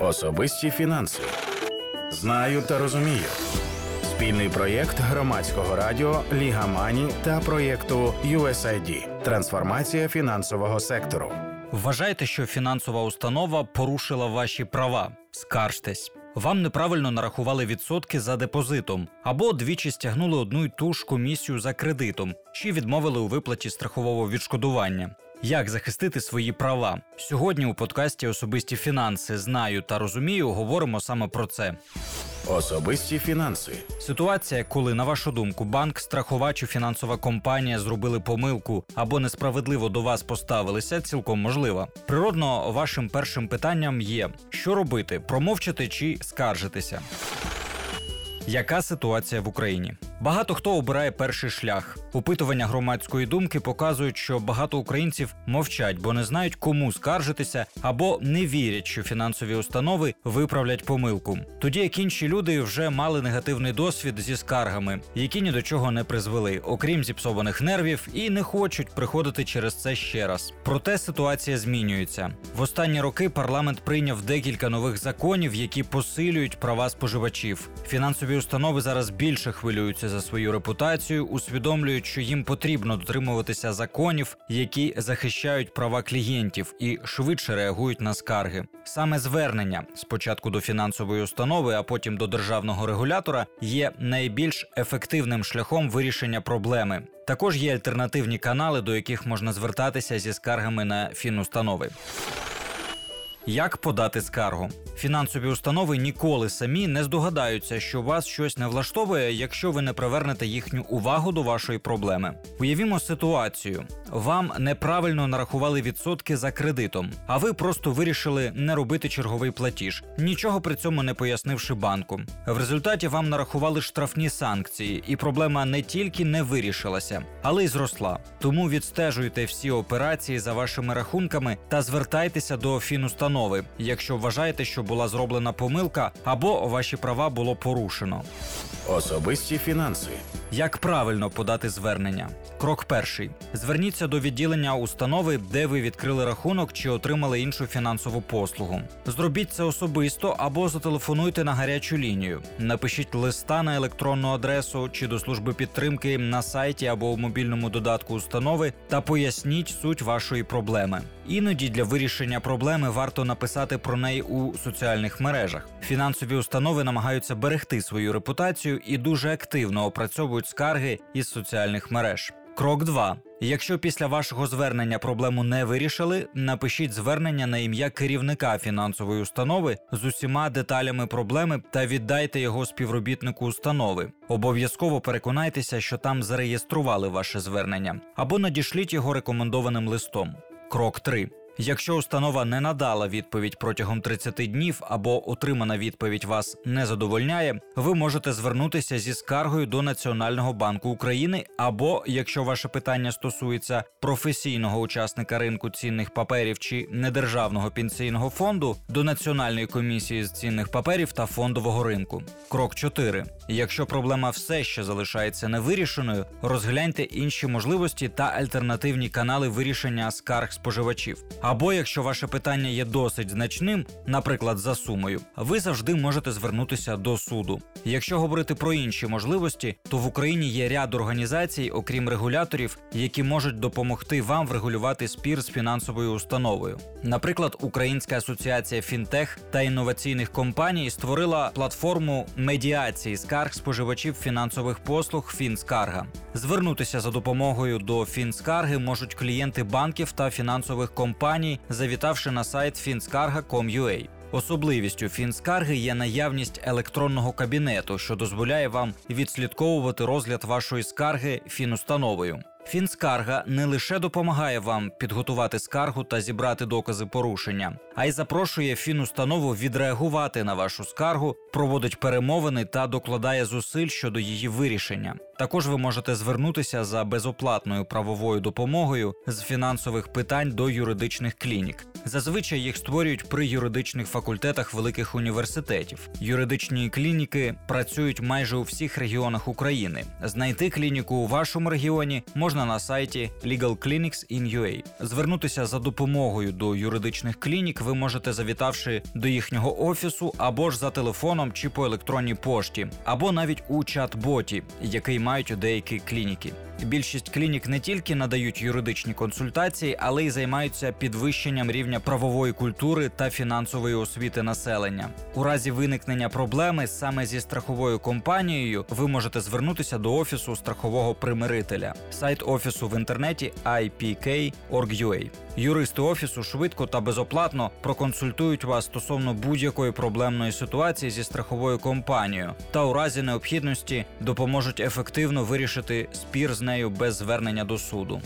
Особисті фінанси. Знаю та розумію. Спільний проєкт громадського радіо Ліга Мані та проєкту USAID Трансформація фінансового сектору. Вважаєте, що фінансова установа порушила ваші права? Скаржтесь. Вам неправильно нарахували відсотки за депозитом, або двічі стягнули одну й ту ж комісію за кредитом, чи відмовили у виплаті страхового відшкодування. Як захистити свої права сьогодні? У подкасті Особисті фінанси знаю та розумію. Говоримо саме про це. Особисті фінанси. Ситуація, коли на вашу думку банк, страховач чи фінансова компанія зробили помилку або несправедливо до вас поставилися, цілком можлива. Природно, вашим першим питанням є: що робити: промовчати чи скаржитися. Яка ситуація в Україні? Багато хто обирає перший шлях. Опитування громадської думки показують, що багато українців мовчать, бо не знають, кому скаржитися, або не вірять, що фінансові установи виправлять помилку. Тоді як інші люди вже мали негативний досвід зі скаргами, які ні до чого не призвели, окрім зіпсованих нервів, і не хочуть приходити через це ще раз. Проте ситуація змінюється. В останні роки парламент прийняв декілька нових законів, які посилюють права споживачів. Фінансові установи зараз більше хвилюються за свою репутацію, усвідомлюють, що їм потрібно дотримуватися законів, які захищають права клієнтів, і швидше реагують на скарги. Саме звернення спочатку до фінансової установи, а потім до державного регулятора, є найбільш ефективним шляхом вирішення проблеми. Також є альтернативні канали, до яких можна звертатися зі скаргами на фінустанови. Як подати скаргу? Фінансові установи ніколи самі не здогадаються, що вас щось не влаштовує, якщо ви не привернете їхню увагу до вашої проблеми. Уявімо ситуацію: вам неправильно нарахували відсотки за кредитом, а ви просто вирішили не робити черговий платіж, нічого при цьому не пояснивши банку. В результаті вам нарахували штрафні санкції, і проблема не тільки не вирішилася, але й зросла. Тому відстежуйте всі операції за вашими рахунками та звертайтеся до фінустанови, якщо вважаєте, що була зроблена помилка або ваші права було порушено. Особисті фінанси. Як правильно подати звернення? Крок перший: зверніться до відділення установи, де ви відкрили рахунок чи отримали іншу фінансову послугу. Зробіть це особисто або зателефонуйте на гарячу лінію. Напишіть листа на електронну адресу чи до служби підтримки на сайті або у мобільному додатку установи та поясніть суть вашої проблеми. Іноді для вирішення проблеми варто написати про неї у соціальних мережах. Фінансові установи намагаються берегти свою репутацію і дуже активно опрацьовують скарги із соціальних мереж. Крок 2. Якщо після вашого звернення проблему не вирішили, напишіть звернення на ім'я керівника фінансової установи з усіма деталями проблеми та віддайте його співробітнику установи. Обов'язково переконайтеся, що там зареєстрували ваше звернення, або надішліть його рекомендованим листом. Крок 3. Якщо установа не надала відповідь протягом 30 днів або отримана відповідь вас не задовольняє, ви можете звернутися зі скаргою до Національного банку України, або якщо ваше питання стосується професійного учасника ринку цінних паперів чи недержавного пенсійного фонду, до Національної комісії з цінних паперів та фондового ринку. Крок 4. Якщо проблема все ще залишається невирішеною, розгляньте інші можливості та альтернативні канали вирішення скарг споживачів. Або якщо ваше питання є досить значним, наприклад, за сумою, ви завжди можете звернутися до суду. Якщо говорити про інші можливості, то в Україні є ряд організацій, окрім регуляторів, які можуть допомогти вам врегулювати спір з фінансовою установою. Наприклад, Українська асоціація фінтех та інноваційних компаній створила платформу медіації скарг споживачів фінансових послуг Фінскарга. Звернутися за допомогою до Фінскарги можуть клієнти банків та фінансових компаній, завітавши на сайт finskarga.com.ua. Особливістю фінскарги є наявність електронного кабінету, що дозволяє вам відслідковувати розгляд вашої скарги фінустановою. Фінскарга не лише допомагає вам підготувати скаргу та зібрати докази порушення, а й запрошує фінустанову відреагувати на вашу скаргу, проводить перемовини та докладає зусиль щодо її вирішення. Також ви можете звернутися за безоплатною правовою допомогою з фінансових питань до юридичних клінік. Зазвичай їх створюють при юридичних факультетах великих університетів. Юридичні клініки працюють майже у всіх регіонах України. Знайти клініку у вашому регіоні можна можна на сайті Legal Clinics in UA. Звернутися за допомогою до юридичних клінік ви можете завітавши до їхнього офісу або ж за телефоном чи по електронній пошті, або навіть у чат-боті, який мають у деякі клініки. Більшість клінік не тільки надають юридичні консультації, але й займаються підвищенням рівня правової культури та фінансової освіти населення. У разі виникнення проблеми саме зі страховою компанією ви можете звернутися до офісу страхового примирителя. Сайт офісу в інтернеті ipk.org.ua. Юристи офісу швидко та безоплатно проконсультують вас стосовно будь-якої проблемної ситуації зі страховою компанією та у разі необхідності допоможуть ефективно вирішити спір з нею без звернення до суду.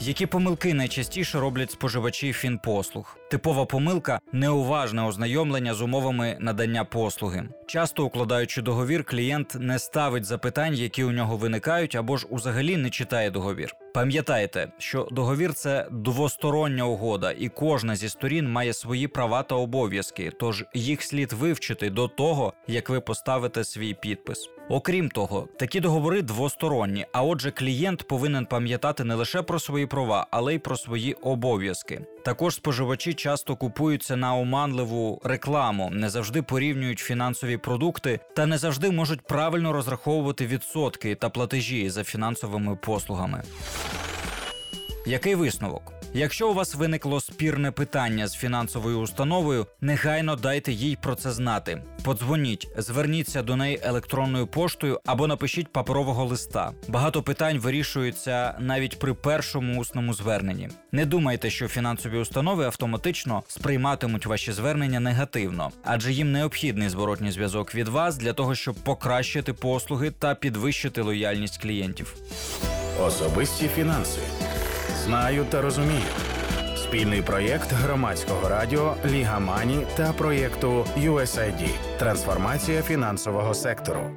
Які помилки найчастіше роблять споживачі фінпослуг? Типова помилка неуважне ознайомлення з умовами надання послуги. Часто укладаючи договір, клієнт не ставить запитань, які у нього виникають, або ж узагалі не читає договір. Пам'ятайте, що договір це двостороння угода, і кожна зі сторін має свої права та обов'язки, тож їх слід вивчити до того, як ви поставите свій підпис. Окрім того, такі договори двосторонні, а отже, клієнт повинен пам'ятати не лише про свої права, але й про свої обов'язки. Також споживачі часто купуються на оманливу рекламу, не завжди порівнюють фінансові продукти та не завжди можуть правильно розраховувати відсотки та платежі за фінансовими послугами. Який висновок? Якщо у вас виникло спірне питання з фінансовою установою, негайно дайте їй про це знати. Подзвоніть, зверніться до неї електронною поштою або напишіть паперового листа. Багато питань вирішуються навіть при першому усному зверненні. Не думайте, що фінансові установи автоматично сприйматимуть ваші звернення негативно, адже їм необхідний зворотній зв'язок від вас для того, щоб покращити послуги та підвищити лояльність клієнтів. Особисті фінанси. Знаю та розумію. Спільний проєкт громадського радіо Ліга Мані та проєкту USAID Трансформація фінансового сектору.